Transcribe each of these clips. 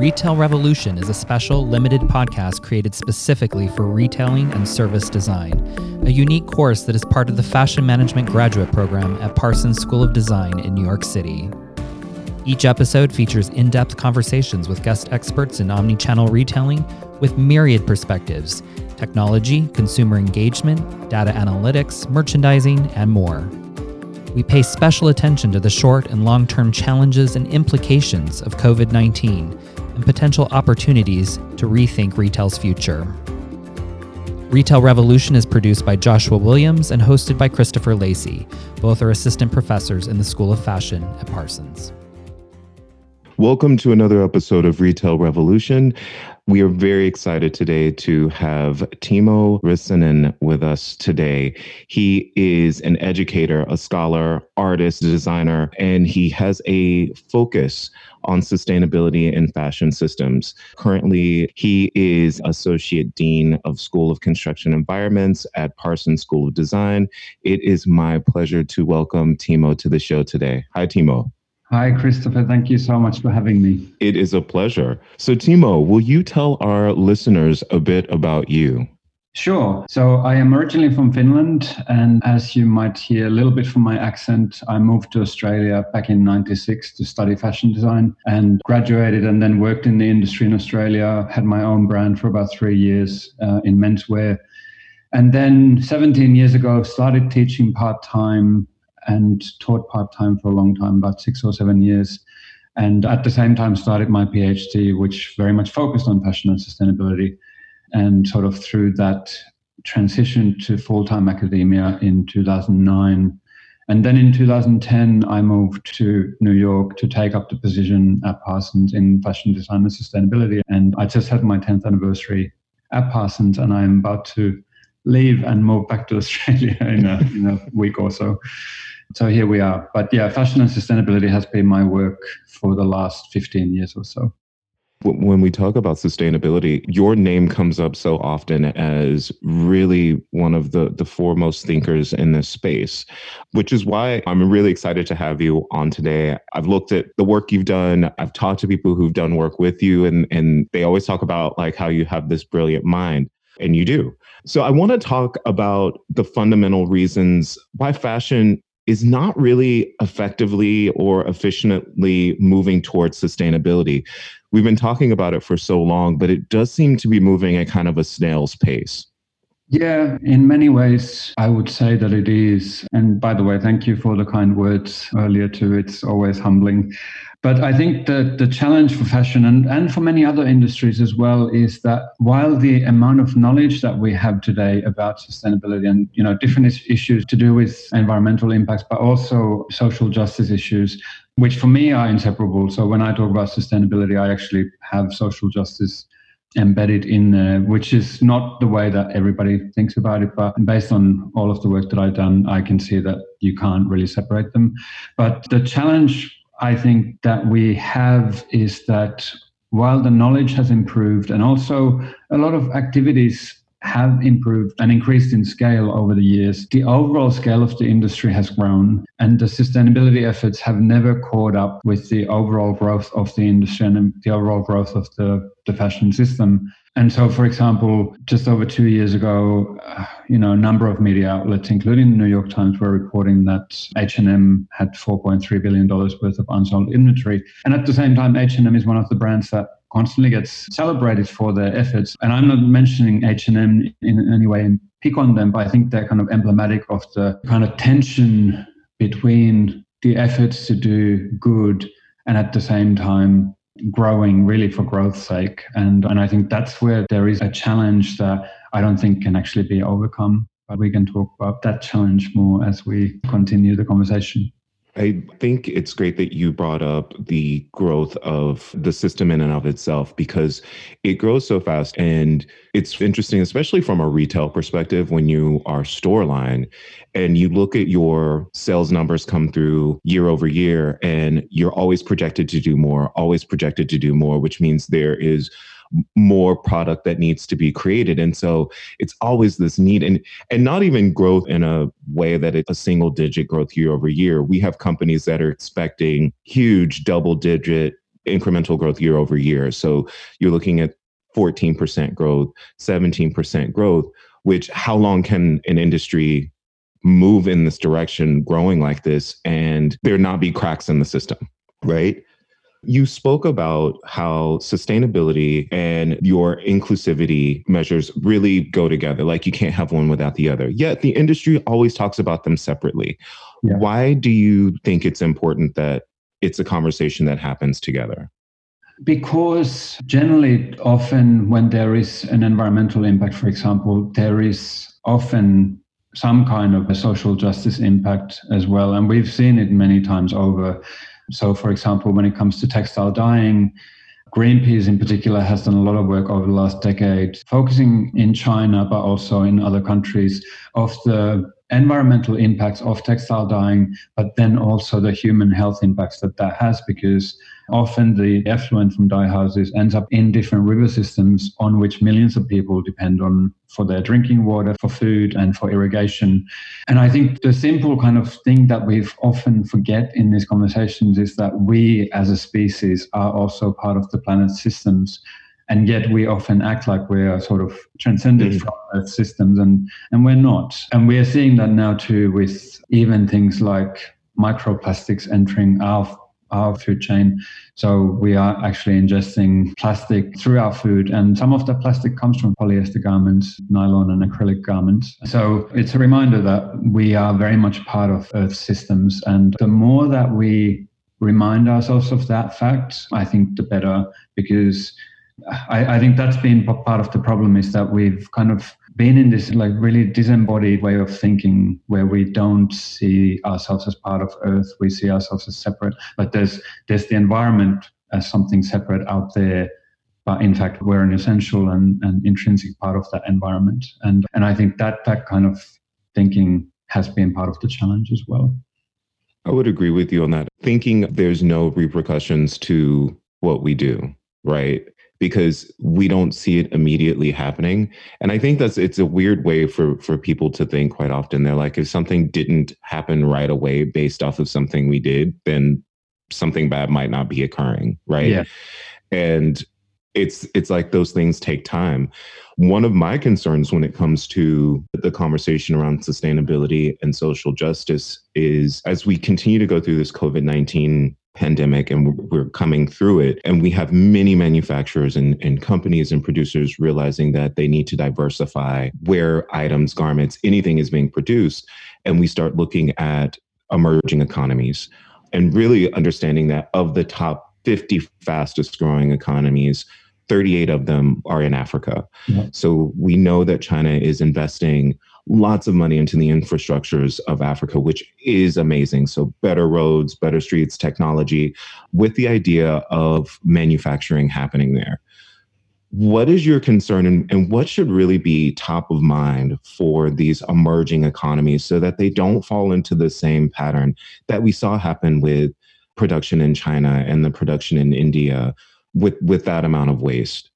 Retail Revolution is a special, limited podcast created specifically for retailing and service design, a unique course that is part of the Fashion Management Graduate Program at Parsons School of Design in New York City. Each episode features in depth conversations with guest experts in omni channel retailing with myriad perspectives technology, consumer engagement, data analytics, merchandising, and more. We pay special attention to the short and long term challenges and implications of COVID 19 and potential opportunities to rethink retail's future. Retail Revolution is produced by Joshua Williams and hosted by Christopher Lacey. Both are assistant professors in the School of Fashion at Parsons. Welcome to another episode of Retail Revolution. We are very excited today to have Timo Rissanen with us today. He is an educator, a scholar, artist, designer, and he has a focus on sustainability in fashion systems. Currently, he is Associate Dean of School of Constructed Environments at Parsons School of Design. It is my pleasure to welcome Timo to the show today. Hi, Timo. Hi, Christopher. Thank you so much for having me. It is a pleasure. So, Timo, will you tell our listeners a bit about you? Sure. So I am originally from Finland. And as you might hear a little bit from my accent, I moved to Australia back in 96 to study fashion design and graduated and then worked in the industry in Australia, had my own brand for about three years uh, in menswear. And then 17 years ago, started teaching part time and taught part time for a long time, about six or seven years. And at the same time, started my PhD, which very much focused on fashion and sustainability and sort of through that transition to full-time academia in 2009 and then in 2010 i moved to new york to take up the position at parsons in fashion design and sustainability and i just had my 10th anniversary at parsons and i'm about to leave and move back to australia in a, in a week or so so here we are but yeah fashion and sustainability has been my work for the last 15 years or so when we talk about sustainability, your name comes up so often as really one of the, the foremost thinkers in this space, which is why I'm really excited to have you on today. I've looked at the work you've done. I've talked to people who've done work with you, and, and they always talk about like how you have this brilliant mind, and you do. So I want to talk about the fundamental reasons why fashion is not really effectively or efficiently moving towards sustainability. We've been talking about it for so long, but it does seem to be moving at kind of a snail's pace. Yeah, in many ways, I would say that it is. And by the way, thank you for the kind words earlier, too. It's always humbling. But I think that the challenge for fashion and, and for many other industries as well is that while the amount of knowledge that we have today about sustainability and you know different issues to do with environmental impacts, but also social justice issues, which for me are inseparable. So when I talk about sustainability, I actually have social justice embedded in there, which is not the way that everybody thinks about it. But based on all of the work that I've done, I can see that you can't really separate them. But the challenge I think that we have is that while the knowledge has improved and also a lot of activities have improved and increased in scale over the years. The overall scale of the industry has grown, and the sustainability efforts have never caught up with the overall growth of the industry and the overall growth of the, the fashion system. And so, for example, just over two years ago, uh, you know, a number of media outlets, including the New York Times, were reporting that H&M had 4.3 billion dollars worth of unsold inventory. And at the same time, H&M is one of the brands that constantly gets celebrated for their efforts. And I'm not mentioning H&M in any way and pick on them, but I think they're kind of emblematic of the kind of tension between the efforts to do good and at the same time growing really for growth's sake. And, and I think that's where there is a challenge that I don't think can actually be overcome. But we can talk about that challenge more as we continue the conversation. I think it's great that you brought up the growth of the system in and of itself because it grows so fast. And it's interesting, especially from a retail perspective, when you are store line and you look at your sales numbers come through year over year, and you're always projected to do more, always projected to do more, which means there is more product that needs to be created and so it's always this need and and not even growth in a way that it's a single digit growth year over year we have companies that are expecting huge double digit incremental growth year over year. So you're looking at 14% growth, 17% growth, which how long can an industry move in this direction, growing like this, and there not be cracks in the system, right? You spoke about how sustainability and your inclusivity measures really go together. Like you can't have one without the other. Yet the industry always talks about them separately. Yeah. Why do you think it's important that it's a conversation that happens together? Because generally, often when there is an environmental impact, for example, there is often some kind of a social justice impact as well. And we've seen it many times over. So, for example, when it comes to textile dyeing, Greenpeace in particular has done a lot of work over the last decade, focusing in China, but also in other countries, of the environmental impacts of textile dyeing, but then also the human health impacts that that has, because often the effluent from dye houses ends up in different river systems on which millions of people depend on for their drinking water, for food, and for irrigation. And I think the simple kind of thing that we often forget in these conversations is that we as a species are also part of the planet's systems and yet we often act like we are sort of transcended mm. from Earth systems, and and we're not. And we are seeing that now too with even things like microplastics entering our our food chain. So we are actually ingesting plastic through our food, and some of that plastic comes from polyester garments, nylon and acrylic garments. So it's a reminder that we are very much part of Earth systems, and the more that we remind ourselves of that fact, I think the better, because I, I, think that's been part of the problem is that we've kind of been in this like really disembodied way of thinking where we don't see ourselves as part of earth we see ourselves as separate but there's there's the environment as something separate out there but in fact we're an essential and, and intrinsic part of that environment. And and i think that that kind of thinking has been part of the challenge as well. I would agree with you on that. Thinking there's no repercussions to what we do right because we don't see it immediately happening. And i think that's it's a weird way for for people to think quite often. They're like if something didn't happen right away based off of something we did then something bad might not be occurring right? Yeah. and it's it's like those things take time. One of my concerns when it comes to the conversation around sustainability and social justice is as we continue to go through this covid-19 pandemic and we're coming through it. And we have many manufacturers and, and companies and producers realizing that they need to diversify where items, garments, anything is being produced. And we start looking at emerging economies and really understanding that of the top 50 fastest growing economies, 38 of them are in Africa. Yeah. So we know that China is investing lots of money into the infrastructures of Africa, which is amazing. So, better roads, better streets, technology, with the idea of manufacturing happening there. What is your concern, and, and what should really be top of mind for these emerging economies so that they don't fall into the same pattern that we saw happen with production in China and the production in India with, with that amount of waste?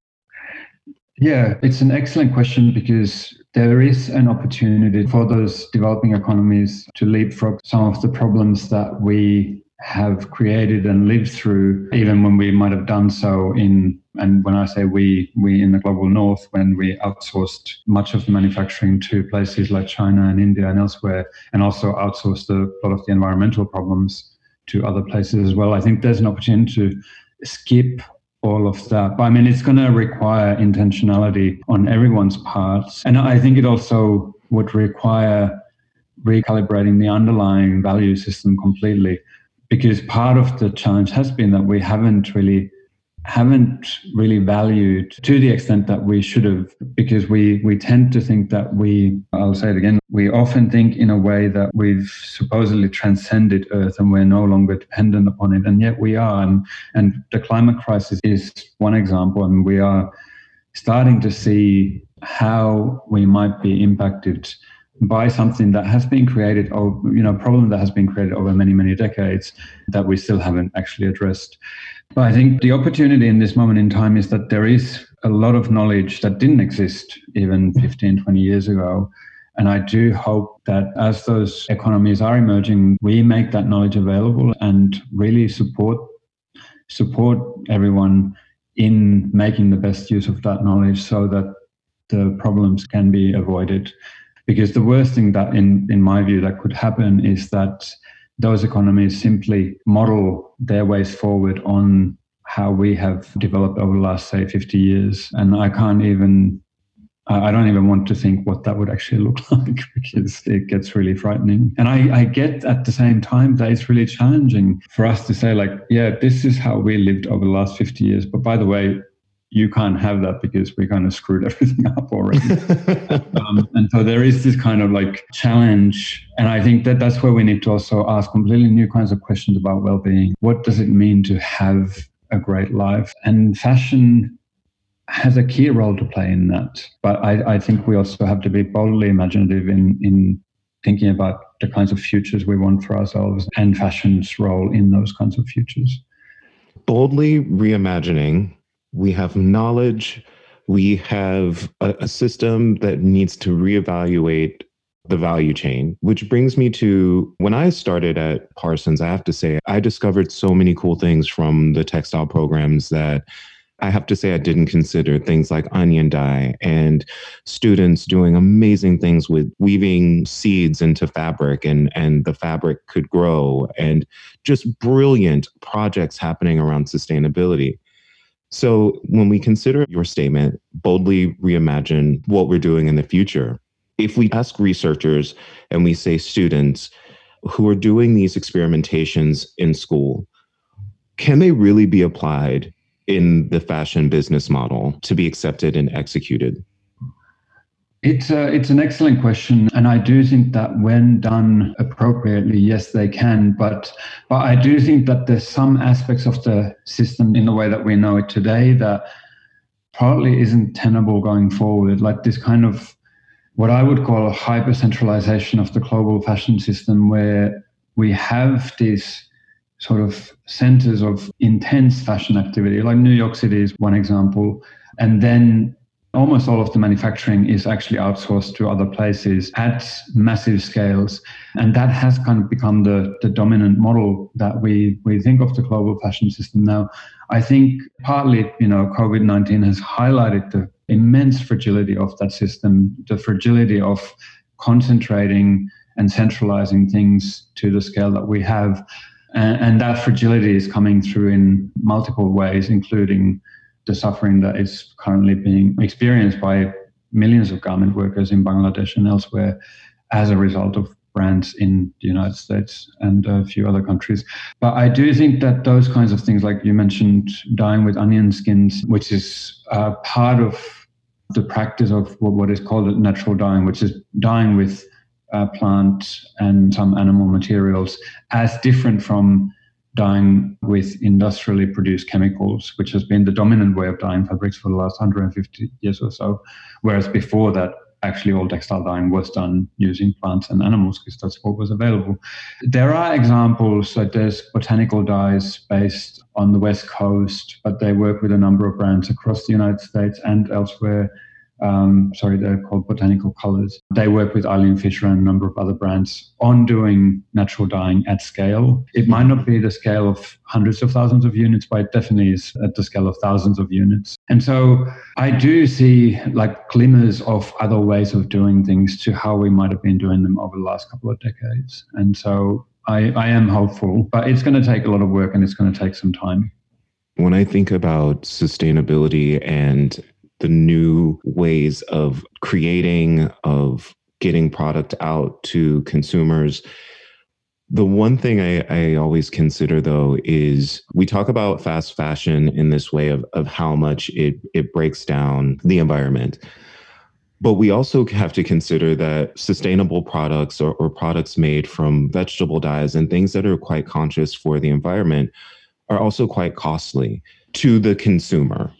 Yeah, it's an excellent question because there is an opportunity for those developing economies to leapfrog some of the problems that we have created and lived through, even when we might have done so in, and when I say we, we in the global north, when we outsourced much of the manufacturing to places like China and India and elsewhere, and also outsourced a lot of the environmental problems to other places as well. I think there's an opportunity to skip all of that. But I mean, it's going to require intentionality on everyone's parts. And I think it also would require recalibrating the underlying value system completely because part of the challenge has been that we haven't really haven't really valued to the extent that we should have because we we tend to think that we I'll say it again we often think in a way that we've supposedly transcended earth and we're no longer dependent upon it and yet we are. And, and the climate crisis is one example and we are starting to see how we might be impacted by something that has been created or you know a problem that has been created over many many decades that we still haven't actually addressed but I think the opportunity in this moment in time is that there is a lot of knowledge that didn't exist even 15, 20 years ago. And I do hope that as those economies are emerging, we make that knowledge available and really support support everyone in making the best use of that knowledge so that the problems can be avoided. Because the worst thing that, in, in my view, that could happen is that those economies simply model their ways forward on how we have developed over the last, say, 50 years. And I can't even I don't even want to think what that would actually look like because it gets really frightening. And I, I, get at the same time that it's really challenging for us to say, like, yeah, this is how we lived over the last 50 years. But by the way, you can't have that because we kind of screwed everything up already. um, so there is this kind of like challenge. And I think that that's where we need to also ask completely new kinds of questions about well being. What does it mean to have a great life? And fashion has a key role to play in that. But I, I think we also have to be boldly imaginative in, in thinking about the kinds of futures we want for ourselves and fashion's role in those kinds of futures. Boldly reimagining, we have knowledge, we have a, a system that needs to reevaluate the value chain, which brings me to when I started at Parsons, I have to say, I discovered so many cool things from the textile programs that I have to say, I didn't consider things like onion dye and students doing amazing things with weaving seeds into fabric and, and the fabric could grow and just brilliant projects happening around sustainability. So, when we consider your statement, boldly reimagine what we're doing in the future, if we ask researchers and we say students who are doing these experimentations in school, can they really be applied in the fashion business model to be accepted and executed? It's a, it's an excellent question, and I do think that when done appropriately, yes, they can. But but I do think that there's some aspects of the system in the way that we know it today that partly isn't tenable going forward. Like this kind of what I would call a hyper centralization of the global fashion system, where we have these sort of centers of intense fashion activity, like New York City is one example. And then almost all of the manufacturing is actually outsourced to other places at massive scales. And that has kind of become the, the dominant model that we, we think of the global fashion system now. I think partly, you know, COVID 19 has highlighted the immense fragility of that system, the fragility of concentrating and centralizing things to the scale that we have. And, and that fragility is coming through in multiple ways, including the suffering that is currently being experienced by millions of garment workers in Bangladesh and elsewhere as a result of brands in the United States and a few other countries. But I do think that those kinds of things, like you mentioned, dyeing with onion skins, which is uh, part of the practice of what is called natural dyeing, which is dyeing with uh, plant and some animal materials as different from dyeing with industrially produced chemicals, which has been the dominant way of dyeing fabrics for the last 150 years or so. Whereas before that, actually all textile dyeing was done using plants and animals because that's what was available. There are examples, like there's botanical dyes based on the West Coast, but they work with a number of brands across the United States and elsewhere um, sorry, they're called Botanical Colors. They work with Eileen Fisher and a number of other brands on doing natural dyeing at scale. It might not be the scale of hundreds of thousands of units, but it definitely is at the scale of thousands of units. And so I do see like glimmers of other ways of doing things to how we might have been doing them over the last couple of decades. And so I, I am hopeful, but it's going to take a lot of work and it's going to take some time. When I think about sustainability and the new ways of creating, of getting product out to consumers. The one thing I, I, always consider though is we talk about fast fashion in this way of, of how much it, it breaks down the environment. But we also have to consider that sustainable products or, or products made from vegetable dyes and things that are quite conscious for the environment are also quite costly to the consumer.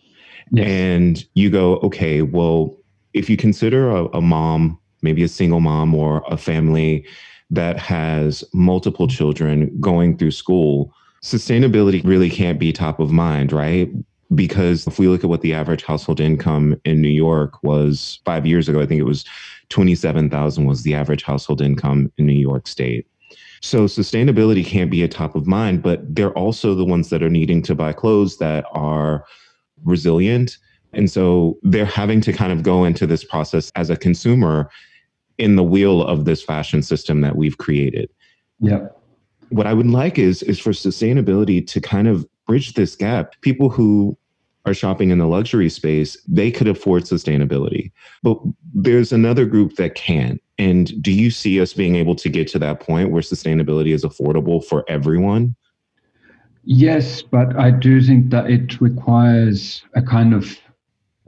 And you go, okay, well, if you consider a, a mom, maybe a single mom or a family that has multiple children going through school, sustainability really can't be top of mind, right? Because if we look at what the average household income in New York was five years ago, I think it was 27,000 was the average household income in New York State. So sustainability can't be a top of mind, but they're also the ones that are needing to buy clothes that are resilient. And so they're having to kind of go into this process as a consumer in the wheel of this fashion system that we've created. Yeah. What I would like is is for sustainability to kind of bridge this gap. People who are shopping in the luxury space, they could afford sustainability. But there's another group that can't. And do you see us being able to get to that point where sustainability is affordable for everyone? Yes, but I do think that it requires a kind of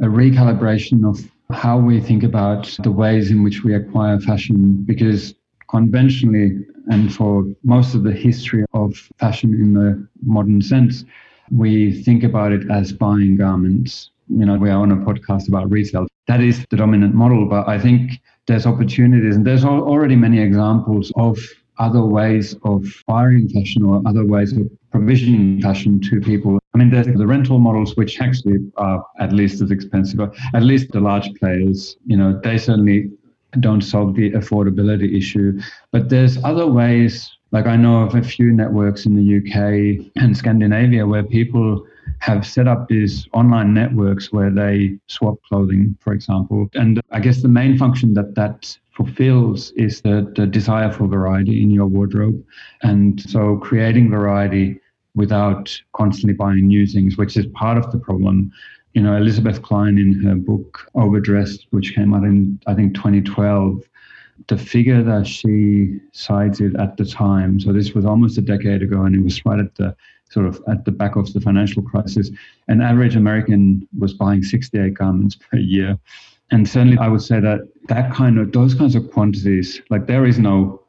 a recalibration of how we think about the ways in which we acquire fashion because conventionally and for most of the history of fashion in the modern sense we think about it as buying garments. You know we are on a podcast about retail. That is the dominant model but i think there's opportunities and there's already many examples of other ways of acquiring fashion or other ways of provisioning fashion to people. I mean, there's the rental models, which actually are at least as expensive, at least the large players, you know, they certainly don't solve the affordability issue. But there's other ways, like I know of a few networks in the UK and Scandinavia where people have set up these online networks where they swap clothing, for example. And I guess the main function that that fulfills is the, the desire for variety in your wardrobe. And so creating variety without constantly buying new things, which is part of the problem. You know, Elizabeth Cline in her book Overdressed, which came out in, I think, 2012, the figure that she cited at the time, so this was almost a decade ago, and it was right at the sort of at the back of the financial crisis, an average American was buying 68 garments per year. And certainly I would say that that kind of, those kinds of quantities, like there is no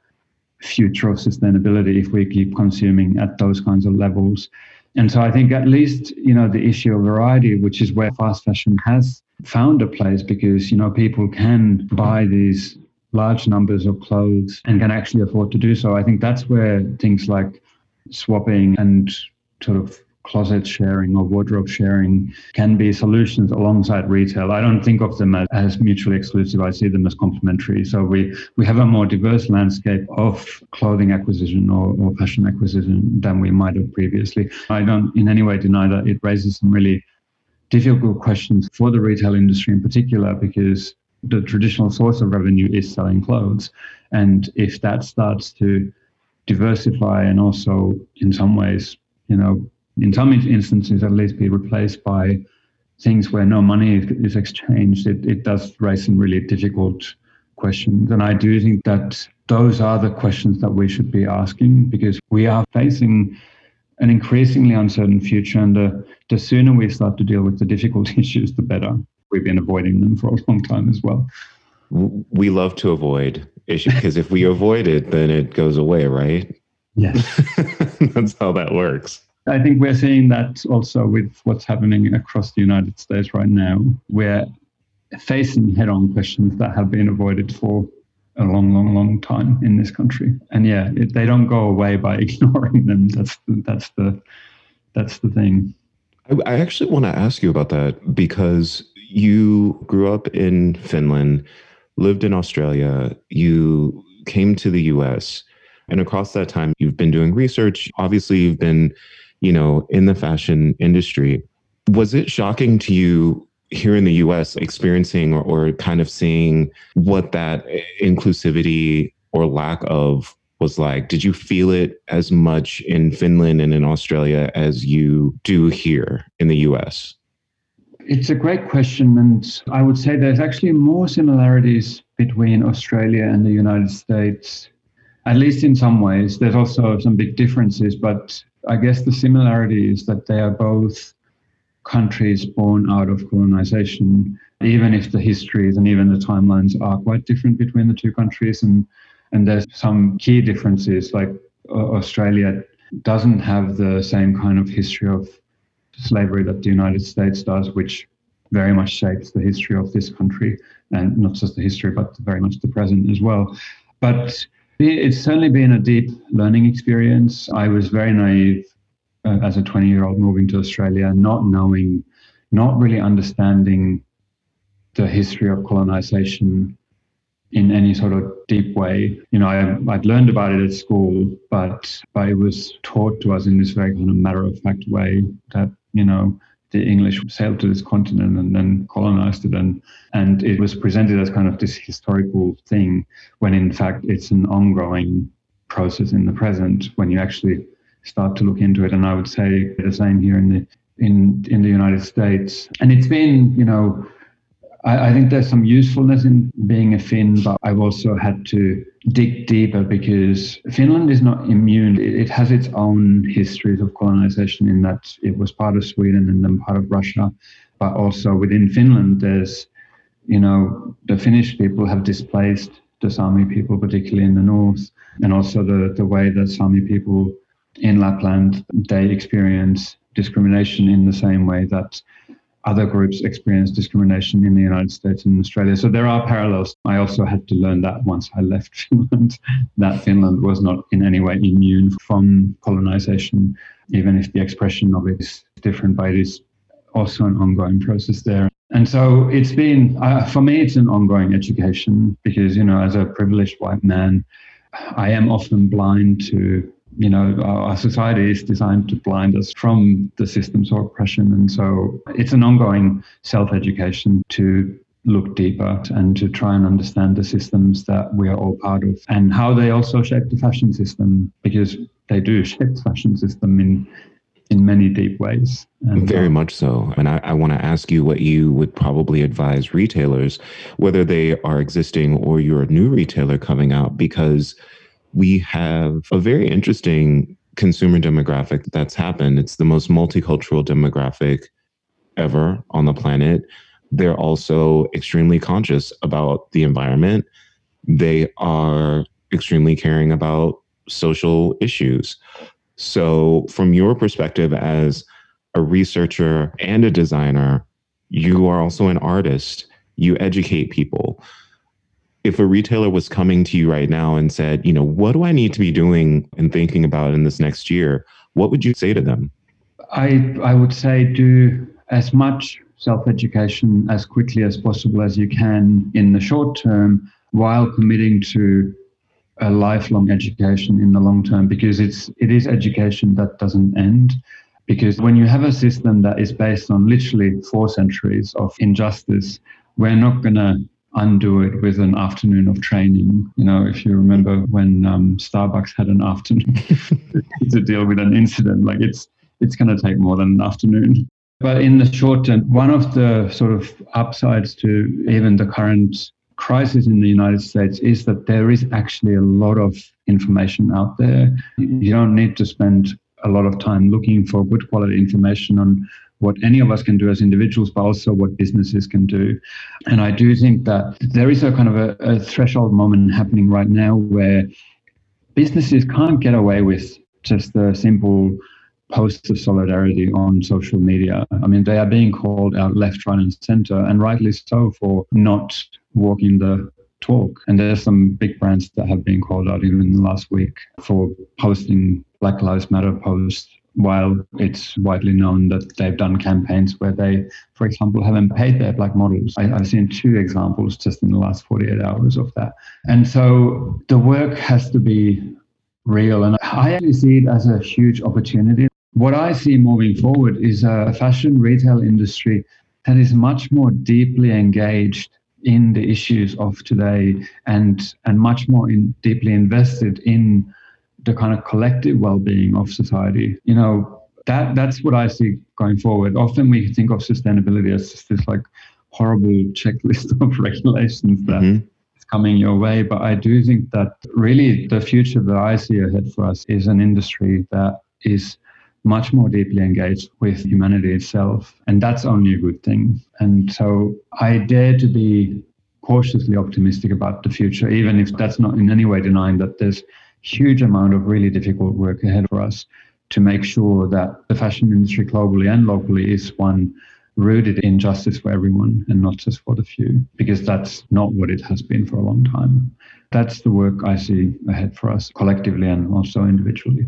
future of sustainability if we keep consuming at those kinds of levels. And so I think at least, you know, the issue of variety, which is where fast fashion has found a place because, you know, people can buy these large numbers of clothes and can actually afford to do so. I think that's where things like swapping and sort of closet sharing or wardrobe sharing can be solutions alongside retail. I don't think of them as, as mutually exclusive. I see them as complementary. So we, we have a more diverse landscape of clothing acquisition or, or fashion acquisition than we might have previously. I don't in any way deny that it raises some really difficult questions for the retail industry in particular because the traditional source of revenue is selling clothes. And if that starts to diversify and also in some ways, you know, in some instances at least be replaced by things where no money is exchanged, it, it does raise some really difficult questions. And I do think that those are the questions that we should be asking because we are facing an increasingly uncertain future. And the, the sooner we start to deal with the difficult issues, the better. We've been avoiding them for a long time as well. We love to avoid issues because if we avoid it, then it goes away, right? Yes. That's how that works. I think we're seeing that also with what's happening across the United States right now. We're facing head on questions that have been avoided for a long, long, long time in this country. And yeah, it, they don't go away by ignoring them. That's the, that's the that's the thing. I, I actually want to ask you about that because you grew up in Finland, lived in Australia, you came to the US, and across that time, you've been doing research. Obviously, you've been you know, in the fashion industry. Was it shocking to you here in the US experiencing or, or kind of seeing what that inclusivity or lack of was like? Did you feel it as much in Finland and in Australia as you do here in the US? It's a great question. And I would say there's actually more similarities between Australia and the United States, at least in some ways. There's also some big differences, but I guess the similarity is that they are both countries born out of colonization, even if the histories and even the timelines are quite different between the two countries. And, and there's some key differences, like Australia doesn't have the same kind of history of slavery that the United States does, which very much shapes the history of this country, and not just the history, but very much the present as well. But it's certainly been a deep learning experience. I was very naive uh, as a 20 year old moving to Australia, not knowing, not really understanding the history of colonization in any sort of deep way. You know, I, I'd learned about it at school, but, but it was taught to us in this very kind of matter of fact way that, you know, the English sailed to this continent and then colonized it. And and it was presented as kind of this historical thing when in fact it's an ongoing process in the present when you actually start to look into it. And I would say the same here in the in in the United States. And it's been you know I, I think there's some usefulness in being a Finn, but I've also had to dig deeper because Finland is not immune. It, it has its own histories of colonization in that it was part of Sweden and then part of Russia. But also within Finland, there's, you know, the Finnish people have displaced the Sami people, particularly in the north, and also the, the way that Sami people in Lapland, they experience discrimination in the same way that other groups experience discrimination in the United States and Australia. So there are parallels. I also had to learn that once I left Finland, that Finland was not in any way immune from colonization, even if the expression of it is different, but it is also an ongoing process there. And so it's been, uh, for me, it's an ongoing education because, you know, as a privileged white man, I am often blind to you know, our society is designed to blind us from the systems of oppression. And so it's an ongoing self education to look deeper and to try and understand the systems that we are all part of and how they also shape the fashion system because they do shape the fashion system in in many deep ways. And, Very uh, much so. And I, I want to ask you what you would probably advise retailers, whether they are existing or you're a new retailer coming out, because we have a very interesting consumer demographic that's happened. It's the most multicultural demographic ever on the planet. They're also extremely conscious about the environment. They are extremely caring about social issues. So, from your perspective as a researcher and a designer, you are also an artist. You educate people if a retailer was coming to you right now and said, you know, what do I need to be doing and thinking about in this next year? What would you say to them? I I would say do as much self-education as quickly as possible as you can in the short term while committing to a lifelong education in the long term because it's it is education that doesn't end because when you have a system that is based on literally four centuries of injustice we're not going to undo it with an afternoon of training. You know, if you remember when um, Starbucks had an afternoon to deal with an incident, like it's it's going to take more than an afternoon. But in the short term, one of the sort of upsides to even the current crisis in the United States is that there is actually a lot of information out there. You don't need to spend a lot of time looking for good quality information on what any of us can do as individuals, but also what businesses can do. And I do think that there is a kind of a, a threshold moment happening right now where businesses can't get away with just a simple posts of solidarity on social media. I mean, they are being called out left, right, and center, and rightly so for not walking the talk. And there's some big brands that have been called out even last week for posting Black Lives Matter posts while it's widely known that they've done campaigns where they, for example, haven't paid their black models. I, have seen two examples just in the last 48 hours of that. And so the work has to be real. And I actually see it as a huge opportunity. What I see moving forward is a fashion retail industry that is much more deeply engaged in the issues of today and and much more in, deeply invested in the kind of collective well-being of society. You know that that's what i see going forward. Often we think of sustainability as just this like horrible checklist of regulations that mm-hmm. is coming your way but i do think that really the future that i see ahead for us is an industry that is much more deeply engaged with humanity itself and that's only a good thing. And so i dare to be cautiously optimistic about the future even if that's not in any way denying that there's huge amount of really difficult work ahead for us to make sure that the fashion industry globally and locally is one rooted in justice for everyone and not just for the few, because that's not what it has been for a long time. That's the work I see ahead for us collectively and also individually.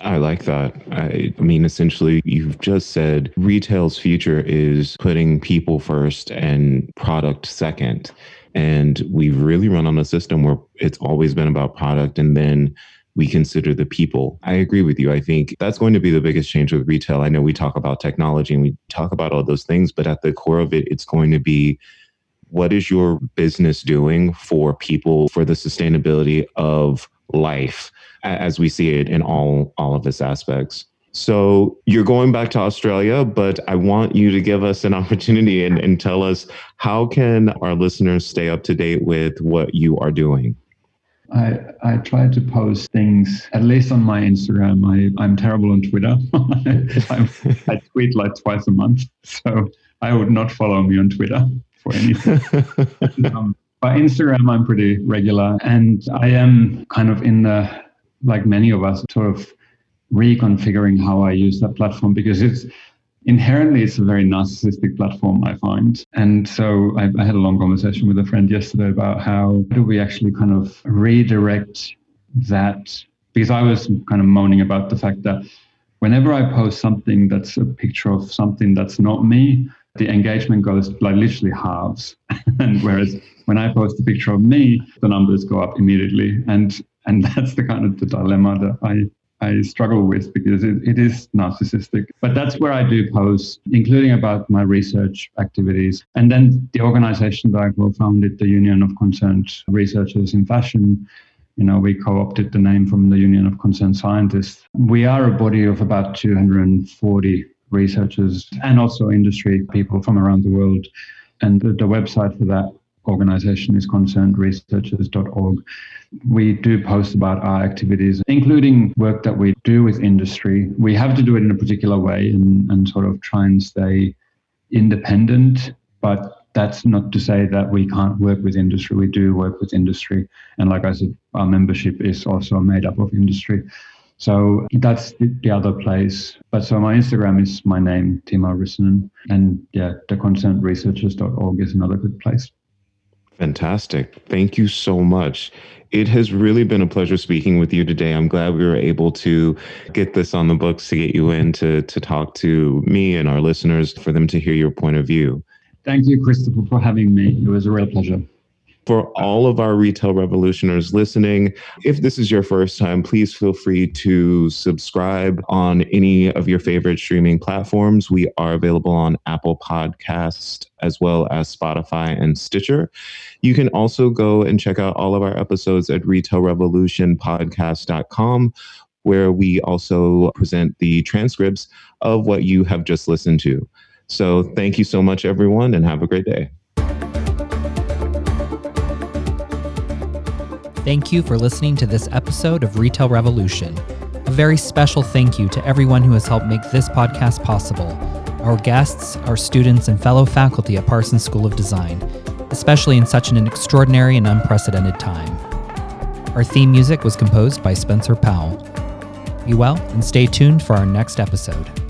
I like that. I, mean, essentially, you've just said retail's future is putting people first and product second. And we've really run on a system where it's always been about product and then we consider the people. I agree with you. I think that's going to be the biggest change with retail. I know we talk about technology and we talk about all those things, but at the core of it, it's going to be what is your business doing for people for the sustainability of life as we see it in all all of its aspects. So you're going back to Australia, but I want you to give us an opportunity and, and tell us how can our listeners stay up to date with what you are doing? I, I try to post things, at least on my Instagram. I, I'm terrible on Twitter. I, I tweet like twice a month. So I would not follow me on Twitter for anything. um, but Instagram, I'm pretty regular. And I am kind of in the, like many of us, sort of reconfiguring how I use that platform because it's inherently it's a very narcissistic platform i find and so I, I, had a long conversation with a friend yesterday about how do we actually kind of redirect that because i was kind of moaning about the fact that whenever i post something that's a picture of something that's not me the engagement goes like literally halves and whereas when i post a picture of me the numbers go up immediately and and that's the kind of the dilemma that i I struggle with because it, it is narcissistic. But that's where I do post, including about my research activities. And then the organization that I co-founded, the Union of Concerned Researchers in Fashion, you know, we co-opted the name from the Union of Concerned Scientists. We are a body of about 240 researchers and also industry people from around the world. And the, the website for that organization is concernedresearchers.org. We do post about our activities, including work that we do with industry. We have to do it in a particular way and, and sort of try and stay independent, but that's not to say that we can't work with industry. We do work with industry. And like I said, our membership is also made up of industry. So that's the other place. But so my Instagram is my name, Timo Rissanen. And yeah, the concernedresearchers.org is another good place. Fantastic. Thank you so much. It has really been a pleasure speaking with you today. I'm glad we were able to get this on the books to get you in to, to talk to me and our listeners for them to hear your point of view. Thank you, Christopher, for having me. It was a real pleasure. For all of our retail revolutioners listening, if this is your first time, please feel free to subscribe on any of your favorite streaming platforms. We are available on Apple Podcast as well as Spotify and Stitcher. You can also go and check out all of our episodes at retailrevolutionpodcast.com where we also present the transcripts of what you have just listened to. So thank you so much, everyone, and have a great day. Thank you for listening to this episode of Retail Revolution. A very special thank you to everyone who has helped make this podcast possible our guests, our students, and fellow faculty at Parsons School of Design, especially in such an extraordinary and unprecedented time. Our theme music was composed by Spencer Powell. Be well and stay tuned for our next episode.